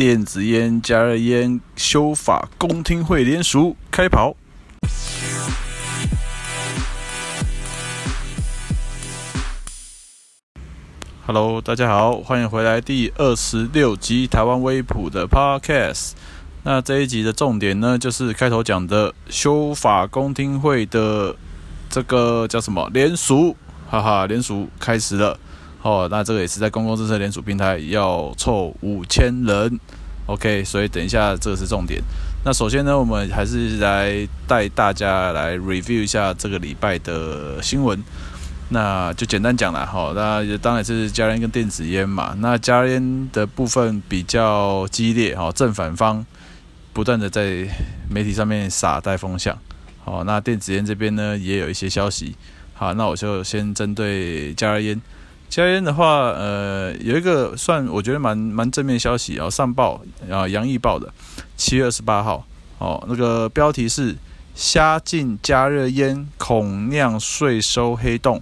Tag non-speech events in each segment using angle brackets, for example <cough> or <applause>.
电子烟、加热烟修法公听会联署开跑。Hello，大家好，欢迎回来第二十六集台湾威普的 Podcast。那这一集的重点呢，就是开头讲的修法公听会的这个叫什么联署，哈哈，联署开始了。哦，那这个也是在公共政策联署平台要凑五千人，OK，所以等一下这个是重点。那首先呢，我们还是来带大家来 review 一下这个礼拜的新闻。那就简单讲了，哈，那当然是加热烟跟电子烟嘛。那加热烟的部分比较激烈，哈，正反方不断的在媒体上面撒带风向。好，那电子烟这边呢也有一些消息。好，那我就先针对加热烟。加烟的话，呃，有一个算我觉得蛮蛮正面消息啊，上报啊，洋溢报的七月二十八号，哦，那个标题是“虾禁加热烟恐酿税收黑洞，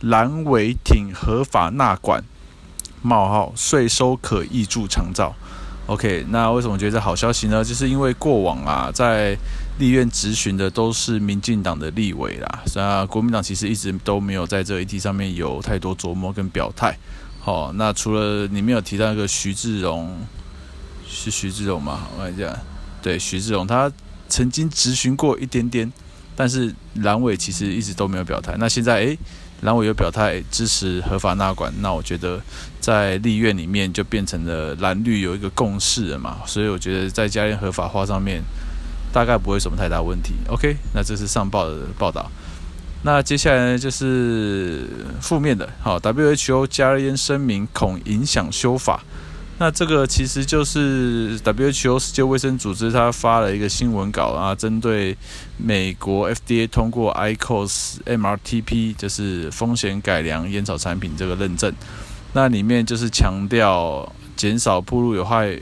蓝尾挺合法纳管，冒号税收可挹注长照”。OK，那为什么觉得好消息呢？就是因为过往啊，在立院质询的都是民进党的立委啦，那国民党其实一直都没有在这个议题上面有太多琢磨跟表态。好，那除了你没有提到那个徐志荣，是徐志荣吗？我看一下，对，徐志荣他曾经质询过一点点，但是蓝委其实一直都没有表态。那现在诶。蓝委有表态支持合法纳管，那我觉得在立院里面就变成了蓝绿有一个共识了嘛，所以我觉得在加热合法化上面大概不会什么太大问题。OK，那这是上报的报道。那接下来呢就是负面的，好，WHO 加烟声明恐影响修法。那这个其实就是 WHO 世界卫生组织，它发了一个新闻稿啊，针对美国 FDA 通过 IQOS MRTP，就是风险改良烟草产品这个认证。那里面就是强调减少暴露有害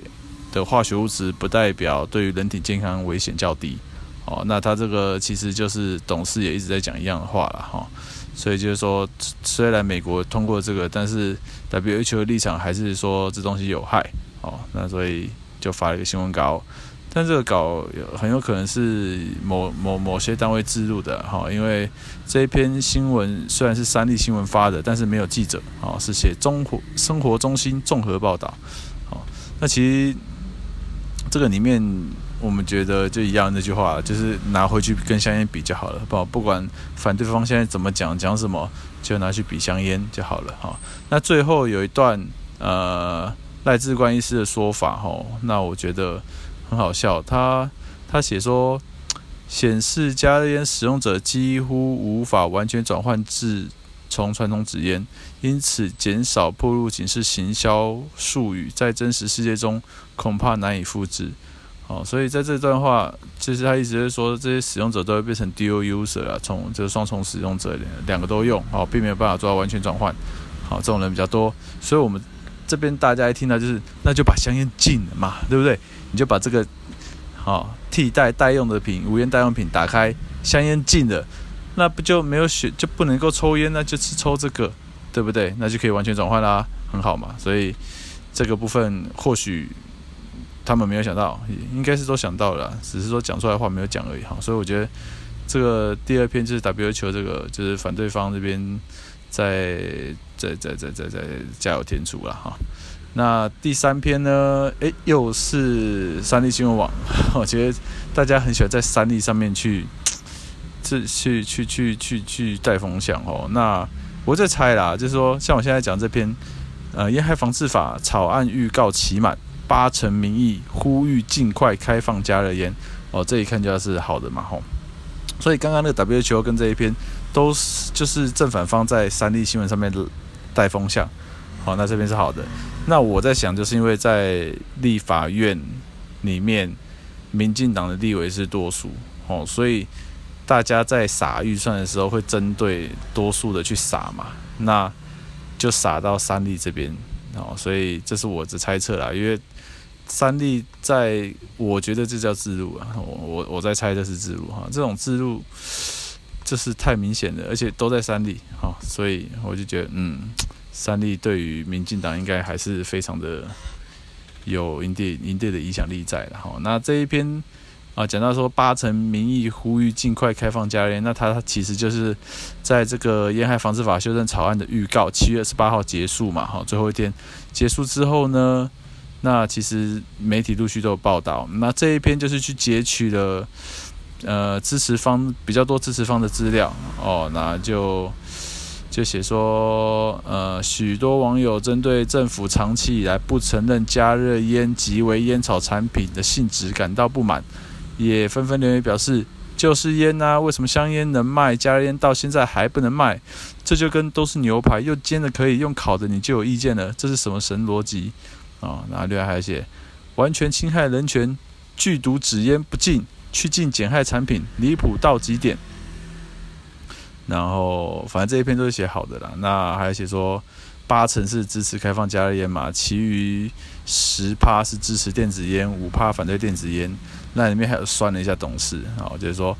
的化学物质，不代表对于人体健康危险较低。哦，那它这个其实就是董事也一直在讲一样的话了哈。所以就是说，虽然美国通过这个，但是 WHO 的立场还是说这东西有害，哦，那所以就发了一个新闻稿，但这个稿很有可能是某某某些单位置入的，哈，因为这一篇新闻虽然是三立新闻发的，但是没有记者，哦，是写中活生活中心综合报道，哦，那其实这个里面。我们觉得就一样那句话，就是拿回去跟香烟比就好了，不不管反对方现在怎么讲讲什么，就拿去比香烟就好了哈。那最后有一段呃赖志关医师的说法哈，那我觉得很好笑，他他写说显示加热烟使用者几乎无法完全转换至从传统纸烟，因此减少暴露仅是行销术语，在真实世界中恐怕难以复制。哦，所以在这段话，其实他意思是说，这些使用者都会变成 dual user 啊，从就是双重使用者，两个都用，好，并没有办法做到完全转换，好，这种人比较多，所以我们这边大家一听到就是，那就把香烟禁了嘛，对不对？你就把这个好替代代用的品，无烟代用品打开，香烟禁了，那不就没有选，就不能够抽烟，那就是抽这个，对不对？那就可以完全转换啦，很好嘛，所以这个部分或许。他们没有想到，应该是都想到了，只是说讲出来的话没有讲而已哈。所以我觉得这个第二篇就是 WHO 这个就是反对方这边在在在在在在加油添醋了哈。那第三篇呢？诶，又是三立新闻网，我觉得大家很喜欢在三立上面去这去去去去去带风向哦。那我在猜啦，就是说像我现在讲这篇呃烟害防治法草案预告期满。八成民意呼吁尽快开放加热烟，哦，这一看就要是好的嘛，吼。所以刚刚那个 WHO 跟这一篇都是就是正反方在三立新闻上面带风向，好，那这边是好的。那我在想，就是因为在立法院里面，民进党的立委是多数，哦，所以大家在撒预算的时候会针对多数的去撒嘛，那就撒到三立这边，哦，所以这是我的猜测啦，因为。三立在，我觉得这叫自入啊，我我我在猜这是自入哈，这种自入就是太明显了，而且都在三立哈，所以我就觉得嗯，三立对于民进党应该还是非常的有一定一定的影响力在的哈。那这一篇啊，讲到说八成民意呼吁尽快开放加烟，那它其实就是在这个烟害防治法修正草案的预告，七月二十八号结束嘛，哈，最后一天结束之后呢，那其实媒体陆续都有报道，那这一篇就是去截取了呃支持方比较多支持方的资料哦，那就。就写说，呃，许多网友针对政府长期以来不承认加热烟即为烟草产品的性质感到不满，也纷纷留言表示，就是烟呐，为什么香烟能卖，加热烟到现在还不能卖？这就跟都是牛排，又煎的可以，用烤的你就有意见了，这是什么神逻辑啊？然后另外还写，完全侵害人权，剧毒纸烟不禁，去禁减害产品，离谱到极点。然后，反正这一篇都是写好的啦。那还写说，八成是支持开放加热烟嘛，其余十趴是支持电子烟，五趴反对电子烟。那里面还有算了一下董事，啊，就是说，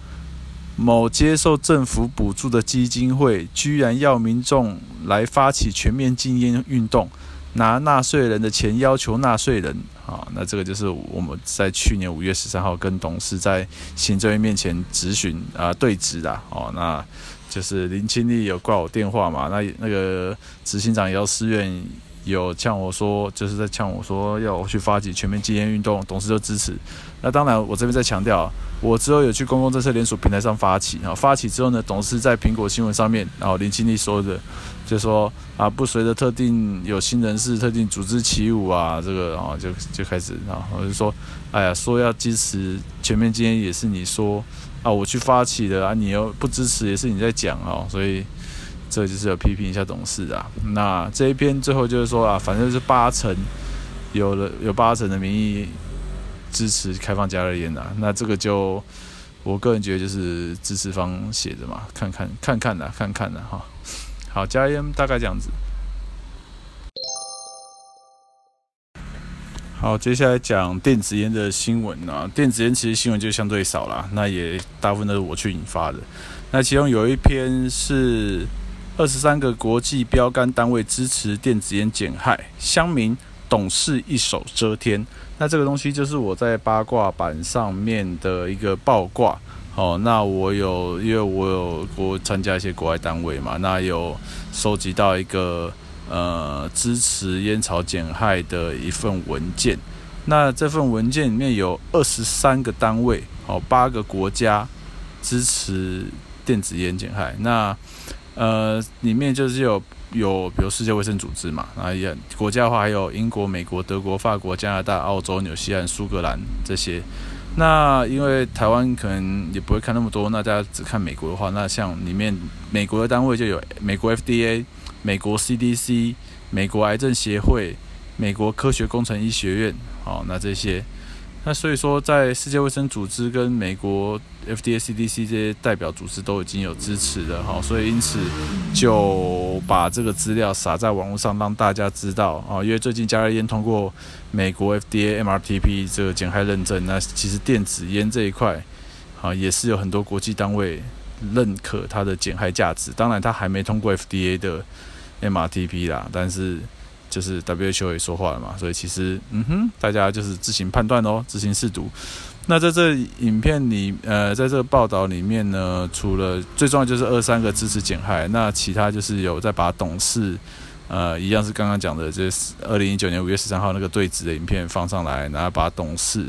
某接受政府补助的基金会，居然要民众来发起全面禁烟运动，拿纳税人的钱要求纳税人，啊，那这个就是我们在去年五月十三号跟董事在行政院面前质询啊对质的，哦，那。就是林清丽有挂我电话嘛，那那个执行长姚思远有呛我说，就是在呛我说要我去发起全面禁烟运动，董事就支持。那当然，我这边在强调，我之后有去公共政策联署平台上发起，然后发起之后呢，董事在苹果新闻上面，然后林清丽说的，就说啊，不随着特定有心人士、特定组织起舞啊，这个啊就就开始啊，我就说，哎呀，说要支持全面禁烟也是你说。啊，我去发起的啊，你又不支持，也是你在讲哦，所以这就是要批评一下董事啊。那这一篇最后就是说啊，反正是八成有了，有八成的民意支持开放加热烟的，那这个就我个人觉得就是支持方写的嘛，看看看看的，看看的哈。好，加烟大概这样子。好，接下来讲电子烟的新闻啊。电子烟其实新闻就相对少了，那也大部分都是我去引发的。那其中有一篇是二十三个国际标杆单位支持电子烟减害，乡民董事一手遮天。那这个东西就是我在八卦版上面的一个爆挂。哦，那我有，因为我有过参加一些国外单位嘛，那有收集到一个。呃，支持烟草减害的一份文件。那这份文件里面有二十三个单位，哦，八个国家支持电子烟减害。那呃，里面就是有有，比如世界卫生组织嘛，啊，也国家的话还有英国、美国、德国、法国、加拿大、澳洲、纽西兰、苏格兰这些。那因为台湾可能也不会看那么多，那大家只看美国的话，那像里面美国的单位就有美国 FDA。美国 CDC、美国癌症协会、美国科学工程医学院，好，那这些，那所以说，在世界卫生组织跟美国 FDA、CDC 这些代表组织都已经有支持的，哈，所以因此就把这个资料撒在网络上，让大家知道啊，因为最近加热烟通过美国 FDA、MRTP 这个减害认证，那其实电子烟这一块啊，也是有很多国际单位认可它的减害价值，当然它还没通过 FDA 的。MRTP 啦，但是就是 WHO 也说话了嘛，所以其实嗯哼，大家就是自行判断哦，自行试读。那在这影片里，呃，在这个报道里面呢，除了最重要就是二三个支持减害，那其他就是有在把董事，呃，一样是刚刚讲的，就是二零一九年五月十三号那个对质的影片放上来，然后把董事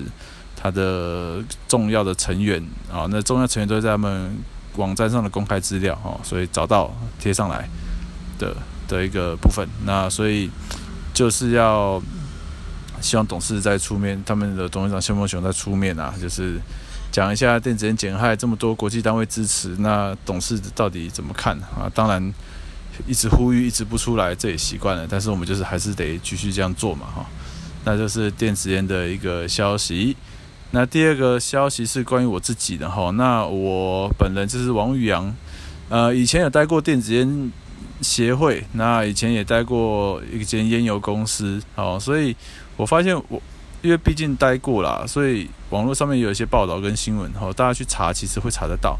他的重要的成员啊，那重要成员都在他们网站上的公开资料哦，所以找到贴上来的。的一个部分，那所以就是要希望董事再出面，他们的董事长谢孟雄再出面啊，就是讲一下电子烟减害这么多国际单位支持，那董事到底怎么看啊？当然一直呼吁，一直不出来，这也习惯了，但是我们就是还是得继续这样做嘛，哈。那就是电子烟的一个消息。那第二个消息是关于我自己的哈，那我本人就是王宇阳，呃，以前有待过电子烟。协会，那以前也待过一间烟油公司，哦，所以我发现我，因为毕竟待过啦，所以网络上面有一些报道跟新闻，哦，大家去查其实会查得到。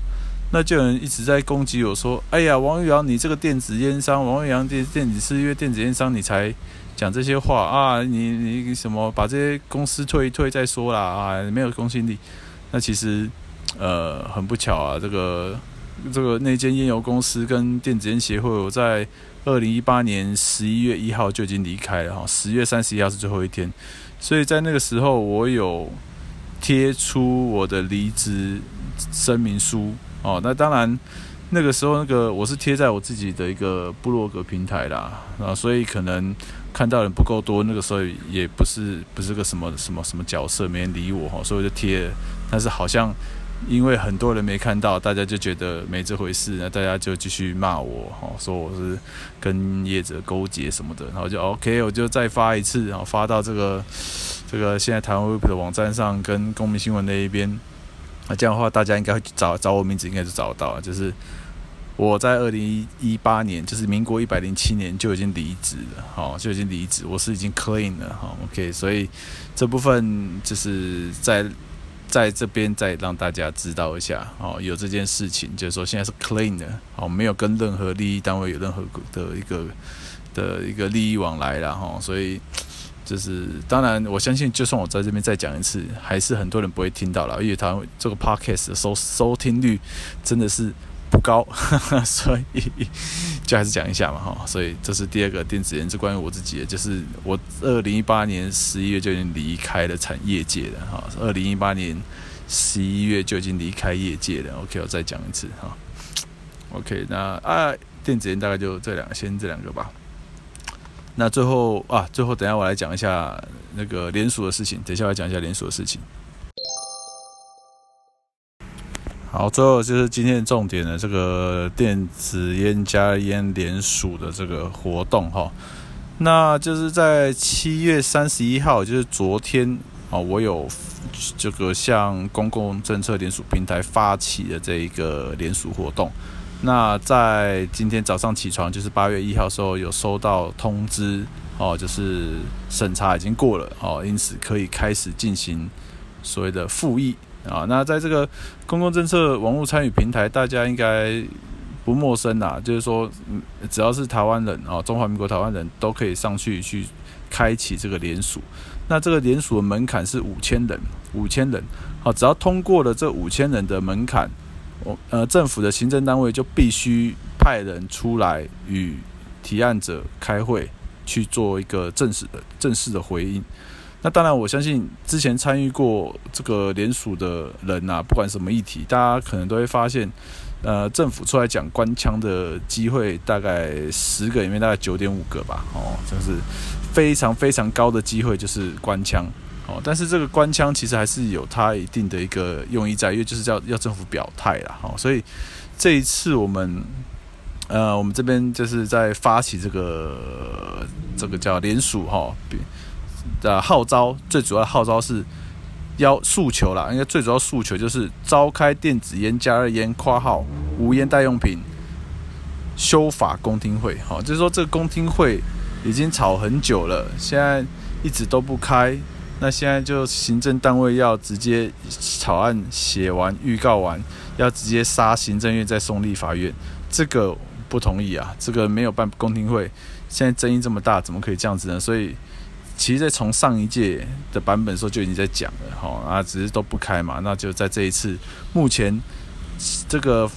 那就有人一直在攻击我说，哎呀，王玉阳，你这个电子烟商，王玉阳电电子是因为电子烟商你才讲这些话啊，你你什么把这些公司退一退再说啦啊，没有公信力。那其实呃很不巧啊，这个这个那间烟油公司跟电子烟协会，我在二零一八年十一月一号就已经离开了哈，十月三十一号是最后一天，所以在那个时候我有贴出我的离职声明书哦。那当然那个时候那个我是贴在我自己的一个部落格平台啦啊，所以可能。看到人不够多，那个时候也不是不是个什么什么什么角色，没人理我哈，所以我就贴。但是好像因为很多人没看到，大家就觉得没这回事，那大家就继续骂我哈，说我是跟业者勾结什么的，然后就 OK，我就再发一次，然后发到这个这个现在台湾微博的网站上，跟公民新闻那一边，那这样的话大家应该会找找我名字，应该就找得到，就是。我在二零一八年，就是民国一百零七年就已经离职了，好，就已经离职，我是已经 clean 了，好，OK，所以这部分就是在在这边再让大家知道一下，哦，有这件事情，就是说现在是 clean 的，哦，没有跟任何利益单位有任何的一个的一个利益往来了，哈，所以就是当然，我相信就算我在这边再讲一次，还是很多人不会听到了，因为他这个 podcast 的收收听率真的是。不高，<laughs> 所以就还是讲一下嘛，哈。所以这是第二个电子烟，是关于我自己的，就是我二零一八年十一月就已经离开了产业界了，哈。二零一八年十一月就已经离开业界了。OK，我再讲一次，哈。OK，那啊，电子烟大概就这两，先这两个吧。那最后啊，最后等下我来讲一下那个连锁的事情，等下我来讲一下连锁的事情。好，最后就是今天的重点的这个电子烟加烟联署的这个活动哈，那就是在七月三十一号，就是昨天啊，我有这个向公共政策联署平台发起的这一个联署活动。那在今天早上起床，就是八月一号的时候有收到通知哦，就是审查已经过了哦，因此可以开始进行所谓的复议。啊，那在这个公共政策网络参与平台，大家应该不陌生啦。就是说，只要是台湾人啊，中华民国台湾人都可以上去去开启这个联署。那这个联署的门槛是五千人，五千人。好，只要通过了这五千人的门槛，我呃政府的行政单位就必须派人出来与提案者开会，去做一个正式的正式的回应。那当然，我相信之前参与过这个联署的人呐、啊，不管什么议题，大家可能都会发现，呃，政府出来讲官腔的机会，大概十个里面大概九点五个吧，哦，就是非常非常高的机会，就是官腔，哦，但是这个官腔其实还是有它一定的一个用意在，因为就是要要政府表态啦，哦，所以这一次我们，呃，我们这边就是在发起这个这个叫联署哈。的号召，最主要的号召是要诉求啦，应该最主要诉求就是召开电子烟、加热烟（括号无烟代用品）修法公听会。好，就是说这个公听会已经吵很久了，现在一直都不开。那现在就行政单位要直接草案写完、预告完，要直接杀行政院再送立法院，这个不同意啊！这个没有办公听会，现在争议这么大，怎么可以这样子呢？所以。其实，在从上一届的版本的时候就已经在讲了，哈啊，只是都不开嘛。那就在这一次，目前这个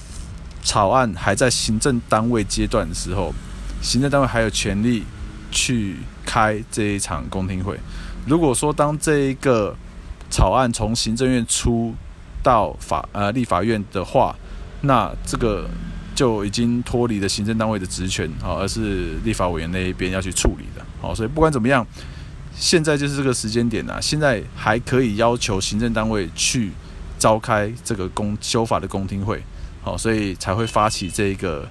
草案还在行政单位阶段的时候，行政单位还有权利去开这一场公听会。如果说当这一个草案从行政院出到法呃立法院的话，那这个就已经脱离了行政单位的职权，啊，而是立法委员那一边要去处理的，好，所以不管怎么样。现在就是这个时间点呐、现在还可以要求行政单位去召开这个公修法的公听会，好，所以才会发起这个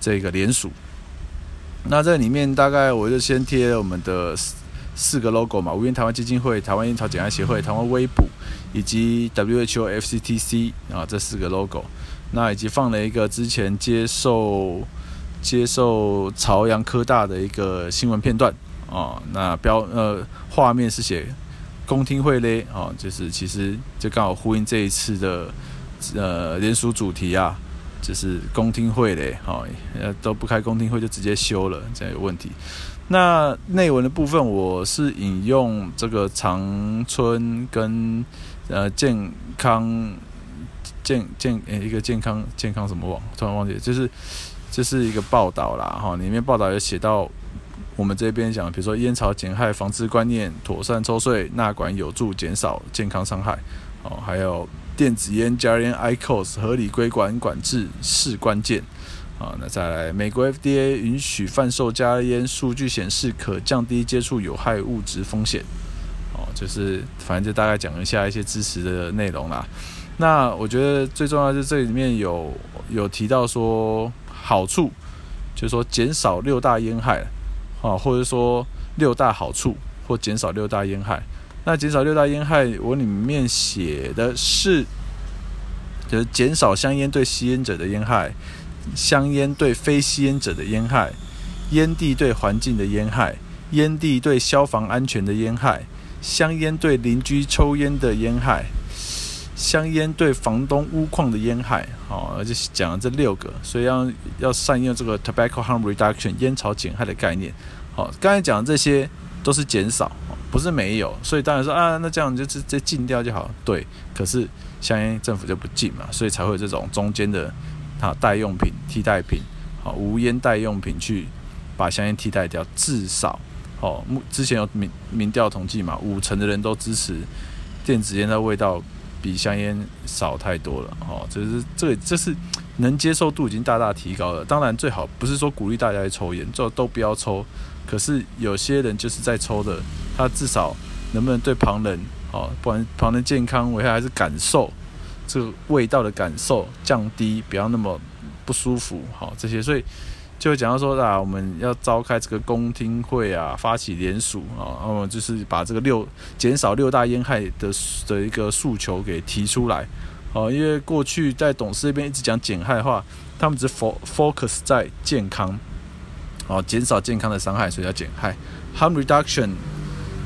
这个联署。那在里面大概我就先贴我们的四个 logo 嘛，无烟台湾基金会、台湾烟草减害协会、台湾微捕以及 WHO FCTC 啊这四个 logo，那以及放了一个之前接受接受朝阳科大的一个新闻片段。哦，那标呃画面是写公听会嘞，哦，就是其实就刚好呼应这一次的呃联署主题啊，就是公听会嘞，哈，呃，都不开公听会就直接修了，这样有问题。那内文的部分，我是引用这个长春跟呃健康健健诶、一个健康健康什么网，突然忘记，就是就是一个报道啦，哈，里面报道有写到我们这边讲，比如说烟草减害防治观念，妥善抽税纳管有助减少健康伤害，哦，还有电子烟加烟 IQOS 合理规管管制是关键。啊，那再来，美国 FDA 允许贩售加烟，数据显示可降低接触有害物质风险。哦，就是反正就大概讲一下一些知识的内容啦。那我觉得最重要就是这里面有有提到说好处，就是说减少六大烟害，啊，或者说六大好处或减少六大烟害。那减少六大烟害，我里面写的是，就是减少香烟对吸烟者的烟害。香烟对非吸烟者的烟害，烟蒂对环境的烟害，烟蒂对消防安全的烟害，香烟对邻居抽烟的烟害，香烟对房东屋况的烟害。好，就讲了这六个，所以要要善用这个 tobacco harm reduction 烟草减害的概念。好，刚才讲的这些都是减少，不是没有。所以当然说啊，那这样就直接禁掉就好。对，可是香烟政府就不禁嘛，所以才会有这种中间的。啊，代用品、替代品，好，无烟代用品去把香烟替代掉，至少，哦，目之前有民民调统计嘛，五成的人都支持电子烟的味道比香烟少太多了，哦，就是这这是能接受度已经大大提高了。当然，最好不是说鼓励大家去抽烟，就都不要抽。可是有些人就是在抽的，他至少能不能对旁人，哦，不管旁人健康危害还是感受。这个味道的感受降低，不要那么不舒服，好这些，所以就讲到说啊，我们要召开这个公听会啊，发起联署啊，那么就是把这个六减少六大烟害的的一个诉求给提出来，哦，因为过去在董事这边一直讲减害的话，他们只 focus 在健康，哦，减少健康的伤害，所以叫减害 harm reduction，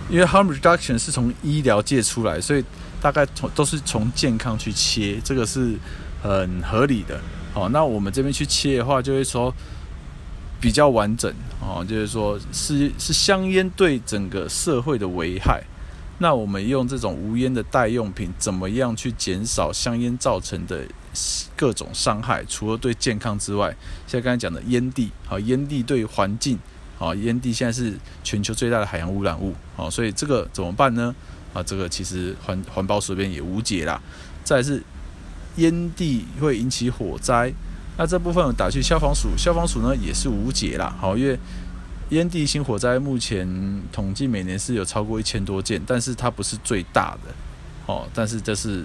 因为 harm reduction 是从医疗界出来，所以。大概从都是从健康去切，这个是很合理的。哦，那我们这边去切的话，就会说比较完整。哦，就是说是是香烟对整个社会的危害。那我们用这种无烟的代用品，怎么样去减少香烟造成的各种伤害？除了对健康之外，像刚才讲的烟蒂，好，烟蒂对环境，好，烟蒂现在是全球最大的海洋污染物。好，所以这个怎么办呢？啊，这个其实环环保署这边也无解啦。再是烟蒂会引起火灾，那这部分打去消防署，消防署呢也是无解啦。好，因为烟蒂型火灾目前统计每年是有超过一千多件，但是它不是最大的。哦，但是这是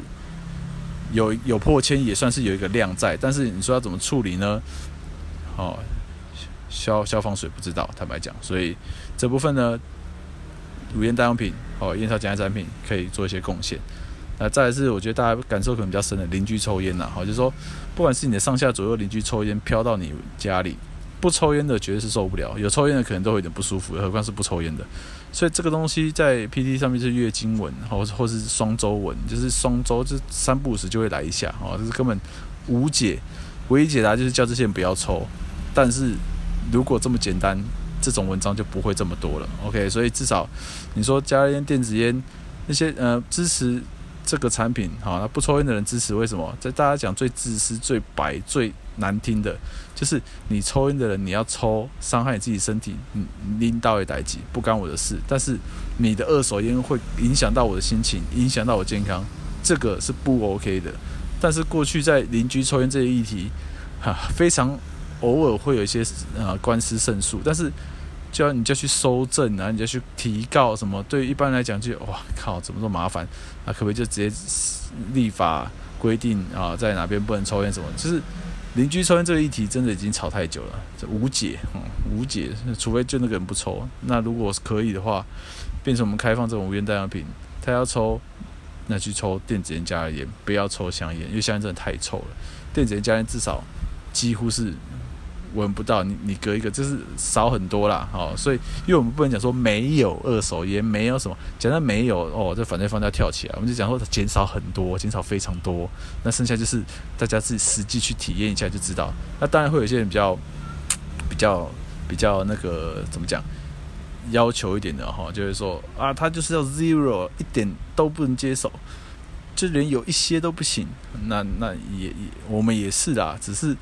有有破千也算是有一个量在，但是你说要怎么处理呢？哦，消消防水不知道，坦白讲，所以这部分呢。无烟代用品，哦，烟草减害产品可以做一些贡献。那再来是，我觉得大家感受可能比较深的邻居抽烟呐，好，就是说，不管是你的上下左右邻居抽烟飘到你家里，不抽烟的绝对是受不了，有抽烟的可能都会有点不舒服，何况是不抽烟的。所以这个东西在 PT 上面是月经文，或或是双周文，就是双周就三不五时就会来一下，哦，就是根本无解，唯一解答就是叫这些人不要抽。但是如果这么简单。这种文章就不会这么多了，OK，所以至少你说加烟、电子烟那些呃支持这个产品，好，那不抽烟的人支持，为什么？在大家讲最自私、最白、最难听的，就是你抽烟的人，你要抽伤害你自己身体，你拎到也代志，不干我的事。但是你的二手烟会影响到我的心情，影响到我健康，这个是不 OK 的。但是过去在邻居抽烟这些议题，哈，非常偶尔会有一些呃官司胜诉，但是。就要你就要去搜证啊，你就去提告什么？对一般来讲，就哇靠，怎么这么麻烦？那可不可以就直接立法规定啊，在哪边不能抽烟什么？就是邻居抽烟这个议题，真的已经吵太久了，这无解，嗯，无解。除非就那个人不抽，那如果可以的话，变成我们开放这种无烟代用品，他要抽，那去抽电子烟加烟，不要抽香烟，因为香烟真的太臭了。电子烟加烟至少几乎是。闻不到，你你隔一个就是少很多啦，哦，所以因为我们不能讲说没有二手烟，没有什么，讲到没有哦，这反对方要跳起来，我们就讲说减少很多，减少非常多，那剩下就是大家自己实际去体验一下就知道。那当然会有些人比较 <tsk> 比较比较那个怎么讲，要求一点的哈，就是说啊，他就是要 zero，一点都不能接受。就连有一些都不行，那那也也我们也是啦，只是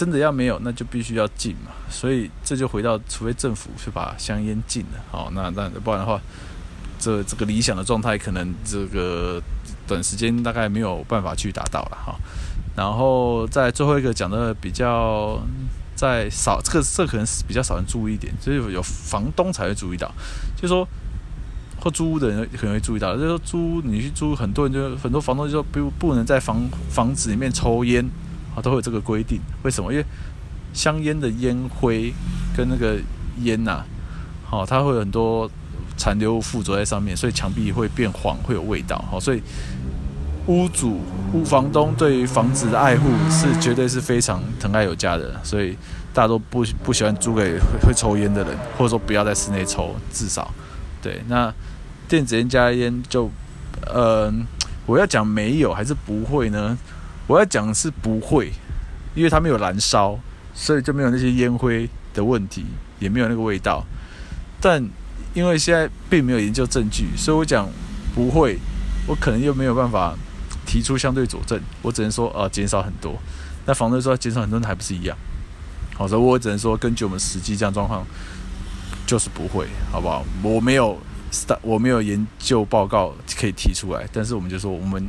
真的要没有，那就必须要禁嘛。所以这就回到，除非政府去把香烟禁了，好，那那不然的话，这这个理想的状态可能这个短时间大概没有办法去达到了哈。然后在最后一个讲的比较在少，这个这可能比较少人注意一点，就是有房东才会注意到，就是说。或租屋的人可能会注意到，就是说租你去租，很多人就很多房东就说不不能在房房子里面抽烟，啊，都会有这个规定。为什么？因为香烟的烟灰跟那个烟呐，好，它会有很多残留附着在上面，所以墙壁会变黄，会有味道。好，所以屋主、屋房东对于房子的爱护是绝对是非常疼爱有加的，所以大家都不不喜欢租给会会抽烟的人，或者说不要在室内抽，至少对那。电子烟加烟就，呃，我要讲没有还是不会呢？我要讲的是不会，因为它没有燃烧，所以就没有那些烟灰的问题，也没有那个味道。但因为现在并没有研究证据，所以我讲不会，我可能又没有办法提出相对佐证，我只能说呃减少很多。那房东说减少很多还不是一样？好，所以我只能说根据我们实际这样状况，就是不会，好不好？我没有。我没有研究报告可以提出来，但是我们就说我们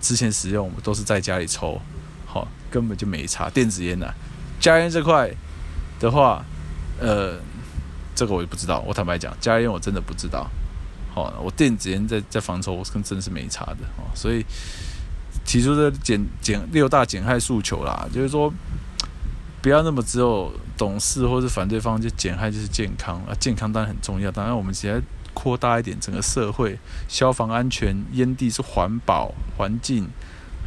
之前使用，我们都是在家里抽，好，根本就没差。电子烟呐，加烟这块的话，呃，这个我就不知道。我坦白讲，加烟我真的不知道。好，我电子烟在在房抽，我跟真的是没差的。哦，所以提出这减减六大减害诉求啦，就是说不要那么只有懂事或是反对方就减害就是健康啊，健康当然很重要，当然我们现在。扩大一点，整个社会消防安全，烟蒂是环保、环境，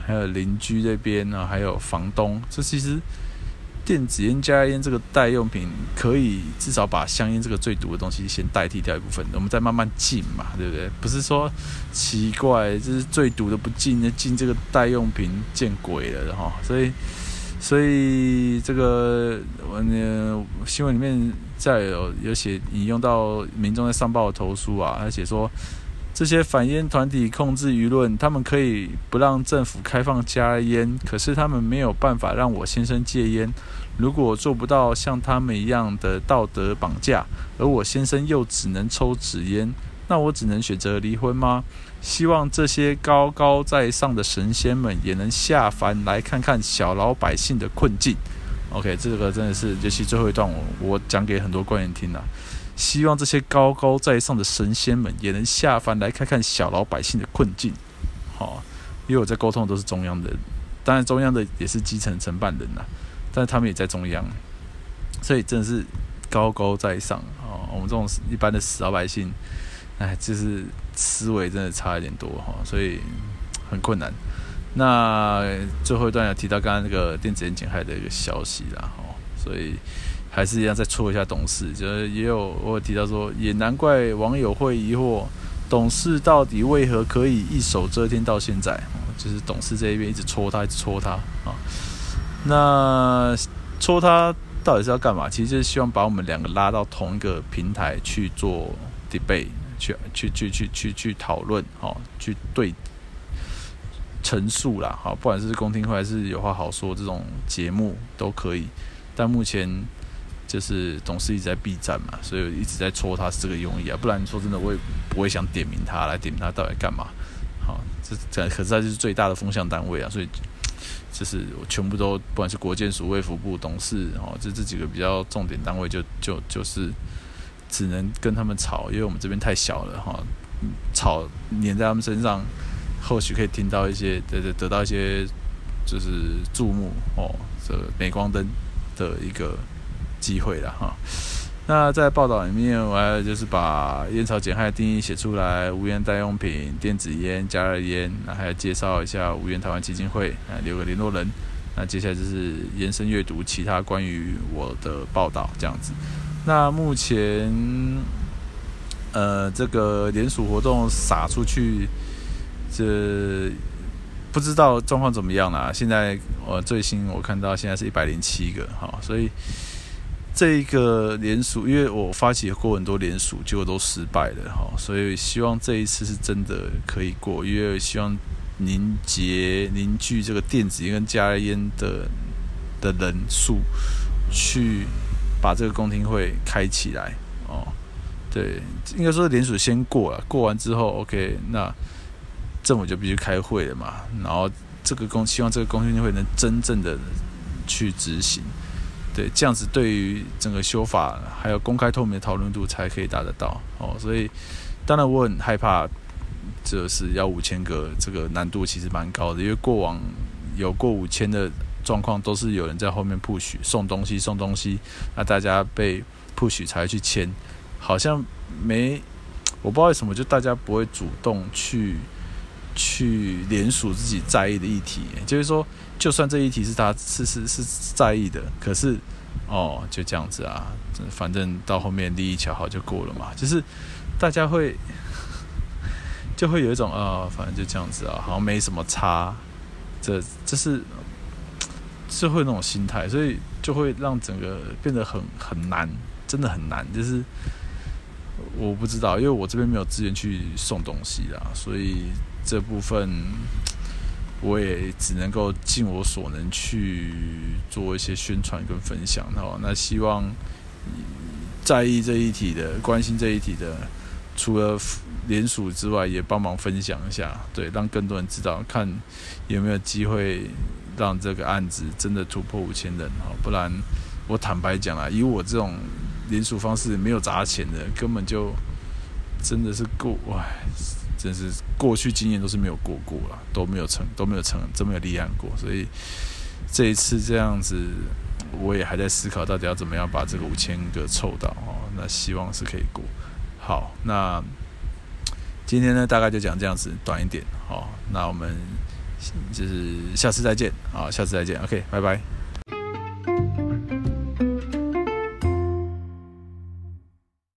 还有邻居这边啊，还有房东。这其实电子烟加烟这个代用品，可以至少把香烟这个最毒的东西先代替掉一部分，我们再慢慢禁嘛，对不对？不是说奇怪，就是最毒的不禁，那禁这个代用品见鬼了哈！所以。所以这个我呢新闻里面再有有写引用到民众在上报的投诉啊，而且说这些反烟团体控制舆论，他们可以不让政府开放加烟，可是他们没有办法让我先生戒烟。如果做不到像他们一样的道德绑架，而我先生又只能抽纸烟，那我只能选择离婚吗？希望这些高高在上的神仙们也能下凡来看看小老百姓的困境。OK，这个真的是，尤其最后一段我我讲给很多官员听了。希望这些高高在上的神仙们也能下凡来看看小老百姓的困境。好，因为我在沟通的都是中央的，当然中央的也是基层承办人呐，但是他们也在中央，所以真的是高高在上啊。我们这种一般的死老百姓。哎，就是思维真的差一点多哈，所以很困难。那最后一段要提到刚刚那个电子烟减害的一个消息啦哈，所以还是一样再戳一下董事，就是也有我有提到说，也难怪网友会疑惑，董事到底为何可以一手遮天到现在？就是董事这一边一直戳他，一直戳他啊。那戳他到底是要干嘛？其实就是希望把我们两个拉到同一个平台去做 debate。去去去去去去讨论，哦，去对陈述啦，好，不管是公听会还是有话好说这种节目都可以。但目前就是董事一直在避战嘛，所以一直在戳他是这个用意啊。不然说真的，我也不会想点名他来点名他到底干嘛。好，这这可是他就是最大的风向单位啊，所以就是我全部都不管是国健署、卫福部董事哦，这这几个比较重点单位就就就是。只能跟他们吵，因为我们这边太小了哈，吵黏在他们身上，或许可以听到一些，得得得到一些，就是注目哦，这镁光灯的一个机会了哈。那在报道里面，我还就是把烟草减害定义写出来，无烟代用品、电子烟、加热烟，那还要介绍一下无烟台湾基金会，啊，留个联络人。那接下来就是延伸阅读其他关于我的报道这样子。那目前，呃，这个联署活动撒出去，这不知道状况怎么样啦。现在我最新我看到现在是一百零七个哈，所以这一个联署，因为我发起过很多联署，结果都失败了哈，所以希望这一次是真的可以过，因为希望凝结凝聚这个电子烟跟加烟的的人数去。把这个公听会开起来哦，对，应该说联署先过了，过完之后，OK，那政府就必须开会了嘛，然后这个公希望这个公听会能真正的去执行，对，这样子对于整个修法还有公开透明的讨论度才可以达得到哦，所以当然我很害怕，就是要五千个这个难度其实蛮高的，因为过往有过五千的。状况都是有人在后面 push 送东西送东西，那大家被 push 才会去签，好像没我不知道为什么，就大家不会主动去去联署自己在意的议题，就是说，就算这议题是他是是是在意的，可是哦就这样子啊，反正到后面利益巧好就过了嘛，就是大家会 <laughs> 就会有一种啊、反正就这样子啊，好像没什么差，这这是。是会那种心态，所以就会让整个变得很很难，真的很难。就是我不知道，因为我这边没有资源去送东西啦，所以这部分我也只能够尽我所能去做一些宣传跟分享。哦，那希望在意这一题的、关心这一题的，除了联署之外，也帮忙分享一下，对，让更多人知道，看有没有机会。让这个案子真的突破五千人哦，不然我坦白讲啊，以我这种联署方式没有砸钱的，根本就真的是够唉，真是过去经验都是没有过过了，都没有成，都没有成，真没有立案过。所以这一次这样子，我也还在思考到底要怎么样把这个五千个凑到哦。那希望是可以过。好，那今天呢，大概就讲这样子，短一点。好，那我们。就是下次再见啊，下次再见，OK，拜拜。